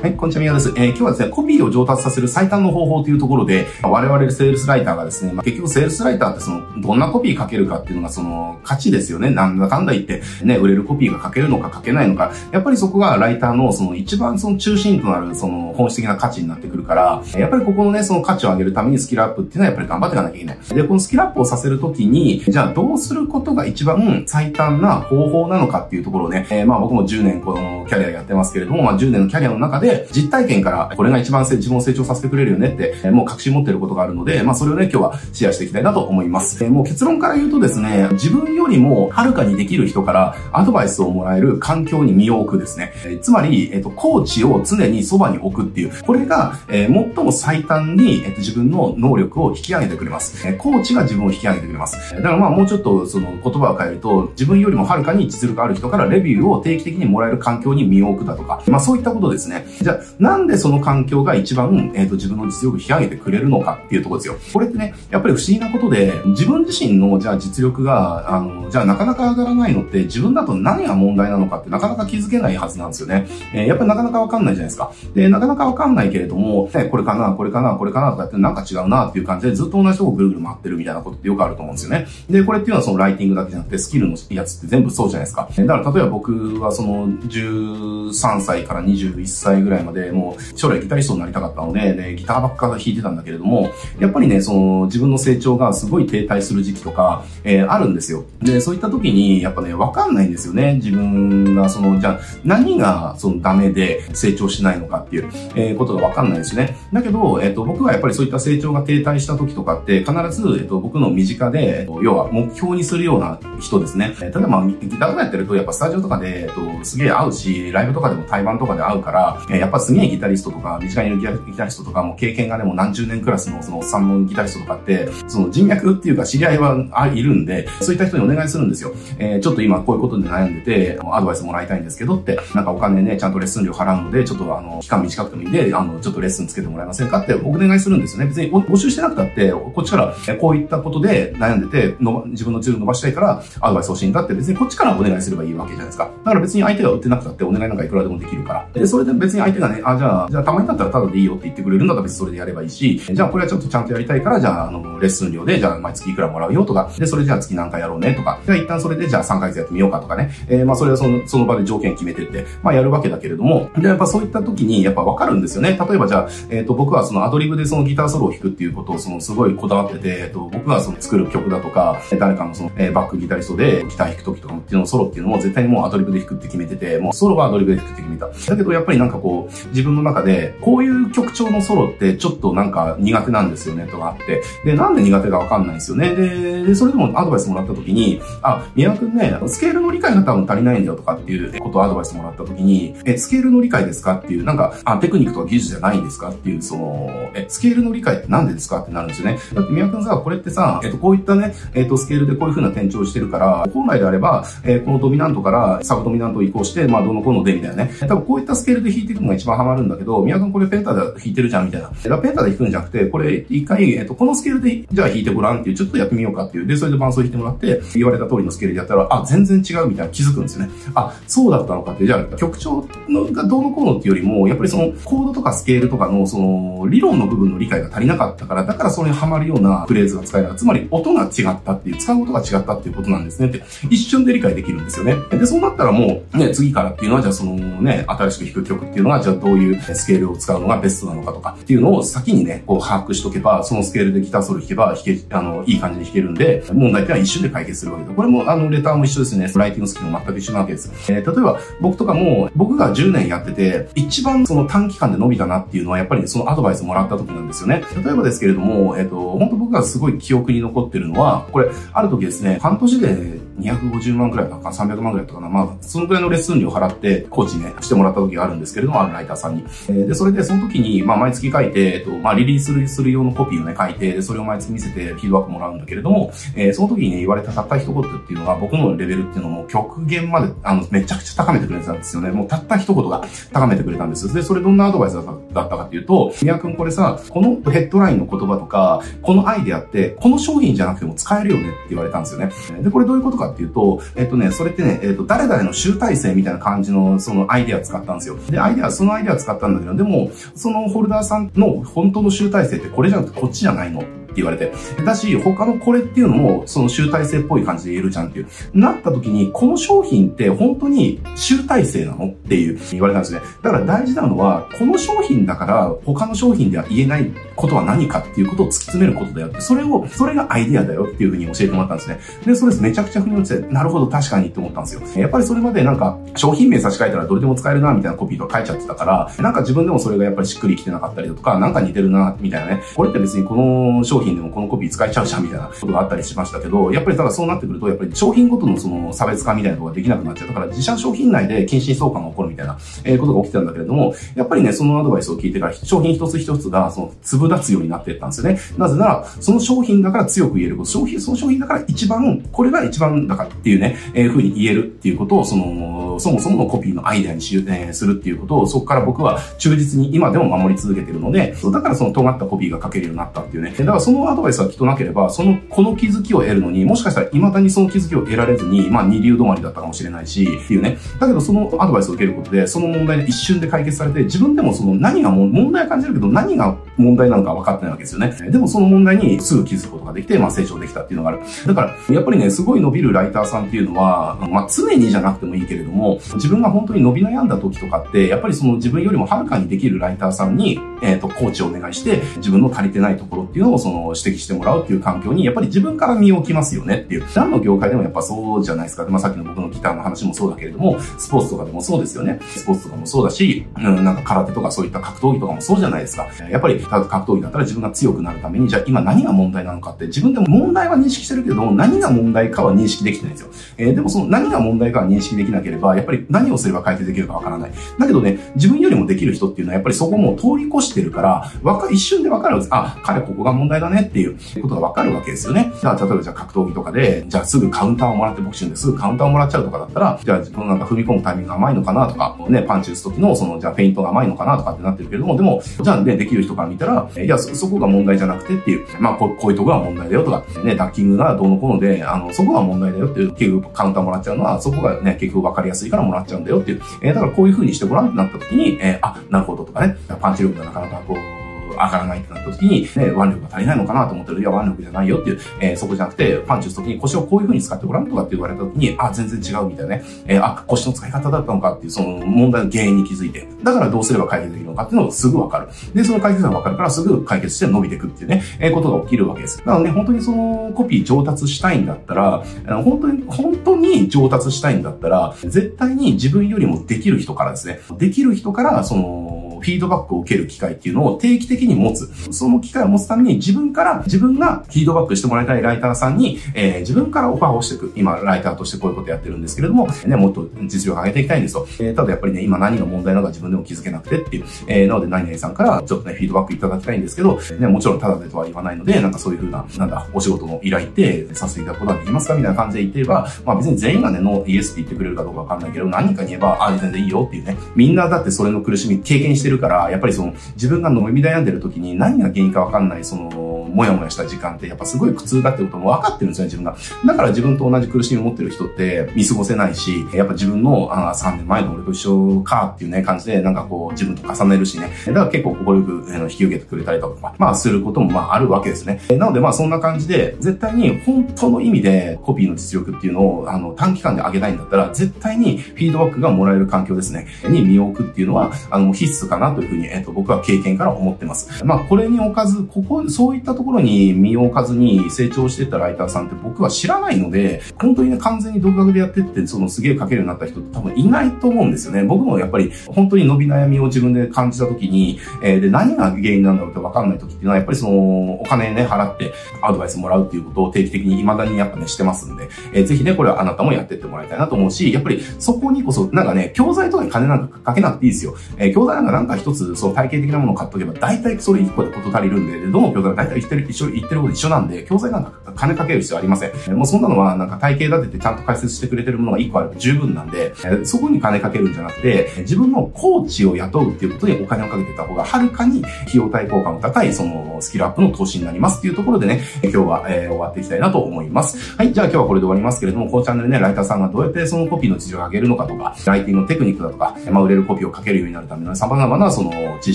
はい、こんにちは、宮です。えー、今日はですね、コピーを上達させる最短の方法というところで、我々セールスライターがですね、まあ、結局セールスライターってその、どんなコピー書けるかっていうのがその、価値ですよね。なんだかんだ言って、ね、売れるコピーが書けるのか書けないのか、やっぱりそこがライターのその一番その中心となるその本質的な価値になってくるから、やっぱりここのね、その価値を上げるためにスキルアップっていうのはやっぱり頑張っていかなきゃいけない。で、このスキルアップをさせるときに、じゃあどうすることが一番最短な方法なのかっていうところをね、えー、まあ僕も10年このキャリアやってますけれども、まあ10年のキャリアの中でで実体験からこれが一番自分を成長させてくれるよねって、えもう確信持ってることがあるので、まあそれをね、今日はシェアしていきたいなと思います。えもう結論から言うとですね、自分よりもはるかにできる人からアドバイスをもらえる環境に身を置くですね。えつまり、えっと、コーチを常にそばに置くっていう、これが、えー、最も最短に、えっと、自分の能力を引き上げてくれます。えコーチが自分を引き上げてくれます。だからまあもうちょっとその言葉を変えると、自分よりもはるかに実力ある人からレビューを定期的にもらえる環境に身を置くだとか、まあそういったことですね。じゃあ、なんでその環境が一番、えっ、ー、と、自分の実力を引き上げてくれるのかっていうところですよ。これってね、やっぱり不思議なことで、自分自身の、じゃあ実力が、あの、じゃあなかなか上がらないのって、自分だと何が問題なのかってなかなか気づけないはずなんですよね。えー、やっぱりなかなかわかんないじゃないですか。で、なかなかわかんないけれども、ね、これかな、これかな、これかなとかってなんか違うなっていう感じでずっと同じとこぐるぐる回ってるみたいなことってよくあると思うんですよね。で、これっていうのはそのライティングだけじゃなくてスキルのやつって全部そうじゃないですか。だから例えば僕はその13歳から21歳ぐらいぐらいまでもう将来ギタリストになりたかったので、でギターばっか弾いてたんだけれども、やっぱりね、その自分の成長がすごい停滞する時期とか、えー、あるんですよ。で、そういった時にやっぱね、わかんないんですよね。自分がその、じゃあ何がそのダメで成長しないのかっていう、えー、ことがわかんないですね。だけど、えっ、ー、と、僕はやっぱりそういった成長が停滞した時とかって必ず、えっ、と、僕の身近で、要は目標にするような人ですね。例えば、ギターとかやってると、やっぱスタジオとかで、えっと、すげえ会うし、ライブとかでも対バンとかで会うから、えやっぱすげえギタリストとか、身近にいるギタリストとかも経験がね、もう何十年クラスのそのおっさんのギタリストとかって、その人脈っていうか知り合いはいるんで、そういった人にお願いするんですよ。えー、ちょっと今こういうことで悩んでて、アドバイスもらいたいんですけどって、なんかお金ね、ちゃんとレッスン料払うので、ちょっとあの、期間短くてもいいんで、あの、ちょっとレッスンつけてもらえませんかってお願いするんですよね。別に募集してなくたって、こっちからこういったことで悩んでて、の自分の自分伸ばしたいからアドバイス欲しいんだって別にこっちからお願いすればいいわけじゃないですか。だから別に相手が売ってなくたってお願いなんかいくらでもできるから。で、それで別に相手がね、あ、じゃあ、じゃあたまにだったらタダでいいよって言ってくれるんだったら別にそれでやればいいし、じゃあこれはちょっとちゃんとやりたいから、じゃあ、あの、レッスン料で、じゃあ毎月いくらもらうよとか、で、それじゃあ月何回やろうねとか、じゃあ一旦それでじゃあ3ヶ月やってみようかとかね、えー、まあそれはその、その場で条件決めてって、まあやるわけだけれども、で、やっぱそういった時にやっぱわかるんですよね。例えばじゃあ、えっ、ー、と、僕はそのアドリブでそのギターソロを弾くっていうことをそのすごいこだわってて、えっ、ー、と、僕がその作る曲だとか、誰かのその、えー、バックギタリストでギター弾く時とかっていうのソロっていうのも絶対にもうアドリブで弾くって決めてて、もうソロはアドリブで弾くって決めた。だけどやっぱりなんかこう、自分の中で、こういう曲調のソロってちょっとなんか苦手なんですよねとかあって、で、なんで苦手かわかんないんですよね。で、でそれでもアドバイスもらった時に、あ、宮くんね、スケールの理解が多分足りないんだよとかっていうことをアドバイスもらった時に、え、スケールの理解ですかっていう、なんか、あ、テクニックとか技術じゃないんですかっていう、その、え、スケールの理解って何でですかってなるんですよね。だって宮くんさ、これってさ、えっと、こういったね、えっと、スケールでこういう風な転調してるから、本来であれば、え、このドミナントからサブドミナント移行して、まあ、どのこのでみたいなね。多分こういったスケールで弾いていくのが一番ハマるんだけど、宮くんこれペンタで弾いてるじゃんみたいな。ペンタで弾くんじゃなくて、これ一回、えっと、このスケールで、じゃあ弾いてごらんっていう、ちょっとやってみようかっていう。で、それで伴奏弾いてもらって、言われた通りのスケールでやったら、あ、全然違うみたいな気づくんですよね。あ、そうだったのかって。じゃあ、曲調のがどうのこうのっていうよりも、やっぱりその、コードとかスケールとかの、その、理論の部分の理解が足りなかったから、だからそれにはまるようなフレーズが使えない。つまり、音が違ったっていう、使う音が違ったっていうことなんですねって、一瞬で理解できるんですよね。で、そうなったらもう、ね、次からっていうのは、じゃあそのね、新しく弾く曲っていうのは、じゃあどういうスケールを使うのがベストなのかとかっていうのを先にね、こう把握しとけば、そのスケールでギターソロ弾けば、弾け、あの、いい感じに弾けるんで、問題ってのは一瞬で解決するわけで。これも、あの、レターも一緒ですね。ライティングスキルも全く一緒なわけです。えー、例えば、僕とかも、僕が10年やってて、一番その短期間で伸びたなっていうのは、やっぱりそのアドバイスもらった時なんですよね。例えばですけれども、えっ、ー、と、本当僕がすごい記憶に残ってるのは、これ、ある時ですね、半年で250万くらいだか300万くらいだったかな。まあ、そのくらいのレッスン料払って、コーチね、してもらった時があるんですけれども、あるライターさんに。えー、で、それで、その時に、まあ、毎月書いて、えっと、まあ、リリースする用のコピーをね、書いて、で、それを毎月見せて、フィードバックもらうんだけれども、えー、その時にね、言われたたった一言っていうのが、僕のレベルっていうのも極限まで、あの、めちゃくちゃ高めてくれたんですよね。もうたった一言が高めてくれたんです。で、それどんなアドバイスだったかっていうと、宮君これさ、このヘッドラインの言葉とか、このアイデアって、この商品じゃなくても使えるよねって言われたんですよね。で、これどういうことかっていうと、えっとね、それってね、えっと、誰々の集大成みたいな感じの、そのアイデア使ったんですよ。で、アイデア、そのアイデア使ったんだけど、でも、そのホルダーさんの本当の集大成ってこれじゃなくてこっちじゃないの？って言われて。だし、他のこれっていうのも、その集大成っぽい感じで言えるじゃんっていう。なった時に、この商品って本当に集大成なの？っていう言われたんですね。だから大事なのは、この商品だから他の商品では言えないことは何かっていうことを突き詰めることだよって、それを、それがアイディアだよっていうふうに教えてもらったんですね。で、それめちゃくちゃ腑に落ちて、なるほど、確かにって思ったんですよ。やっぱりそれまでなんか、商品名差し替えたらどれでも使えるな、みたいなコピーとか書いちゃってたから、なんか自分でもそれがやっぱりしっくりきてなかったりだとか、なんか似てるな、みたいなね。これって別にこの商品でもこのコピー使えちゃうじゃん、みたいなことがあったりしましたけど、やっぱりただそうなってくると、やっぱり商品ごとのその差別化みたいなことができなくなっちゃう。だから自社商品内で近親相関が起こるみたいな、え、ことが起きてたんだけれども、やっぱりね、そのアドバイスを聞いてから商品一つ一つがその粒立つようになっていったんですよね。なぜなら、その商品だから強く言えること、商品、その商品だから一番、これが一番だからっていうね、えー、風に言えるっていうことを、その、そもそものコピーのアイデアにし、えー、するっていうことを、そこから僕は忠実に今でも守り続けてるので、だからその尖ったコピーが書けるようになったっていうね。だからそのアドバイスがきっとなければ、その、この気づきを得るのに、もしかしたら未だにその気づきを得られずに、まあ二流止まりだったかもしれないし、っていうね。だけどそのアドバイスを受けることで、その問題で一瞬で解決されて、自分でもその何が問題を感じるけど、何が問題なのか分かってないわけですよね。でもその問題にすぐ気づくことができて、まあ成長できたっていうのがある。だから、やっぱりね、すごい伸びるライターさんっていうのは、まあ常にじゃなくてもいいけれども、自分が本当に伸び悩んだ時とかって、やっぱりその自分よりもはるかにできるライターさんに、えっ、ー、と、コーチをお願いして、自分の足りてないところっていうのをその指摘してもらうっていう環境に、やっぱり自分から身を置きますよねっていう。何の業界でもやっぱそうじゃないですか。まあさっきの僕のギターの話もそうだけれども、スポーツとかでもそうですよね。スポーツとかもそうだし、うん、なんか空手とかそういった格闘技とかもそうじゃないですか。やっぱり格闘技だったら自分が強くなるために、じゃあ今何が問題なのかって自分でも問題は認識してるけど、何が問題かは認識できてないんですよ。えー、でもその何が問題かは認識できなければ、やっぱり何をすれば解決できるかわからない。だけどね、自分よりもできる人っていうのはやっぱりそこも通り越してるから、わか、一瞬でわかるんです。あ、彼ここが問題だねっていうことがわかるわけですよね。じゃあ例えばじゃあ格闘技とかで、じゃあすぐカウンターをもらってボクシングですぐカウンターをもらっちゃうとかだったら、じゃあ自分なんか踏み込むタイミングが甘いのかなとか、ね、パンチ打つ時のその、じゃあフェイントが甘いのかなとかってなってるけれども、でも、じゃあね、できる人から見たら、いや、そ、そこが問題じゃなくてっていう、まあこ、こういうとこが問題だよとか、ね、ダッキングがどうのこうので、あの、そこが問題だよっていう、結局カウンターもらっちゃうのは、そこがね、結局分かりやすいからもらっちゃうんだよっていう、えー、だからこういう風にしてごらんってなった時に、えー、あ、なるほどとかね、パンチ力がなかなかこう、上がらないってなった時に、ね、腕力が足りないのかなと思ってる。いや、腕力じゃないよっていう、えー、そこじゃなくて、パンチ打つ時に腰をこういう風に使ってごらんとかって言われた時に、あ、全然違うみたいなね。えー、あ、腰の使い方だったのかっていう、その問題の原因に気づいて、だからどうすれば解決できるのかっていうのがすぐわかる。で、その解決がわかるからすぐ解決して伸びていくっていうね、えー、ことが起きるわけです。なので、本当にそのコピー上達したいんだったら、本当に、本当に上達したいんだったら、絶対に自分よりもできる人からですね、できる人から、その、フィードバックを受ける機会っていうのを定期的に持つ。その機会を持つために自分から、自分がフィードバックしてもらいたいライターさんに、えー、自分からオファーをしていく。今、ライターとしてこういうことやってるんですけれども、ね、もっと実力を上げていきたいんですと。えー、ただやっぱりね、今何が問題なのか自分でも気づけなくてっていう。えー、なので何々さんからちょっとね、フィードバックいただきたいんですけど、ね、もちろんただでとは言わないので、なんかそういうふうな、なんだ、お仕事の依頼ってさせていただくことができますかみたいな感じで言ってれば、まあ別に全員がね、ノー、イエスって言ってくれるかどうかわかんないけど、何かに言えば、あ、全然いいよっていうね。みんなだってそれの苦しみ経験しててるから、やっぱりその、自分が飲み悩んでる時に何が原因かわかんない、その、もやもやした時間ってやっぱすごい苦痛だってことも分かってるんですよね、自分が。だから自分と同じ苦しみを持ってる人って見過ごせないし、やっぱ自分のあ3年前の俺と一緒かっていうね、感じでなんかこう自分と重ねるしね。だから結構心よく引き受けてくれたりとか、まあすることもまああるわけですね。なのでまあそんな感じで、絶対に本当の意味でコピーの実力っていうのをあの短期間で上げたいんだったら、絶対にフィードバックがもらえる環境ですね、に身を置くっていうのは、あの必須かなというふうに、えっ、と僕は経験から思ってます。まあこれに置かず、ここ、そういったところに身を置かずに成長してたライターさんって僕は知らないので、本当にね、完全に独学でやってって、そのすげえ書けるようになった人って多分いないと思うんですよね。僕もやっぱり本当に伸び悩みを自分で感じた時に、えー、で、何が原因なんだろうってわかんない時っていうのは、やっぱりその、お金ね、払ってアドバイスもらうっていうことを定期的に未だにやっぱね、してますんで、えー、ぜひね、これはあなたもやってってもらいたいなと思うし、やっぱりそこにこそ、なんかね、教材とかに金なんかかけなくていいですよ。えー、教材なんかなんか一つ、そう体系的なものを買っとけば、大体それ一個でこと足りるんで、でどの教材が大体ってる、一緒、言ってること一緒なんで、教材なんか金かける必要ありません。もうそんなのはなんか体系立ててちゃんと解説してくれてるものが一個あれば十分なんで、そこに金かけるんじゃなくて、自分のコーチを雇うっていうことにお金をかけてた方が、はるかに費用対効果の高い、そのスキルアップの投資になりますっていうところでね、今日は、えー、終わっていきたいなと思います。はい、じゃあ今日はこれで終わりますけれども、このチャンネルね、ライターさんがどうやってそのコピーの実力を上げるのかとか、ライティングのテクニックだとか、まあ、売れるコピーを書けるようになるための様々なその知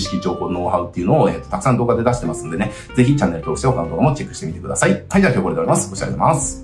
識、情報、ノウハウっていうのを、えー、たくさん動画で出してますんでね、ぜひチャンネル登録して他の動画もチェックしてみてください。はい、じゃあ今日これでおります。ご視聴あります。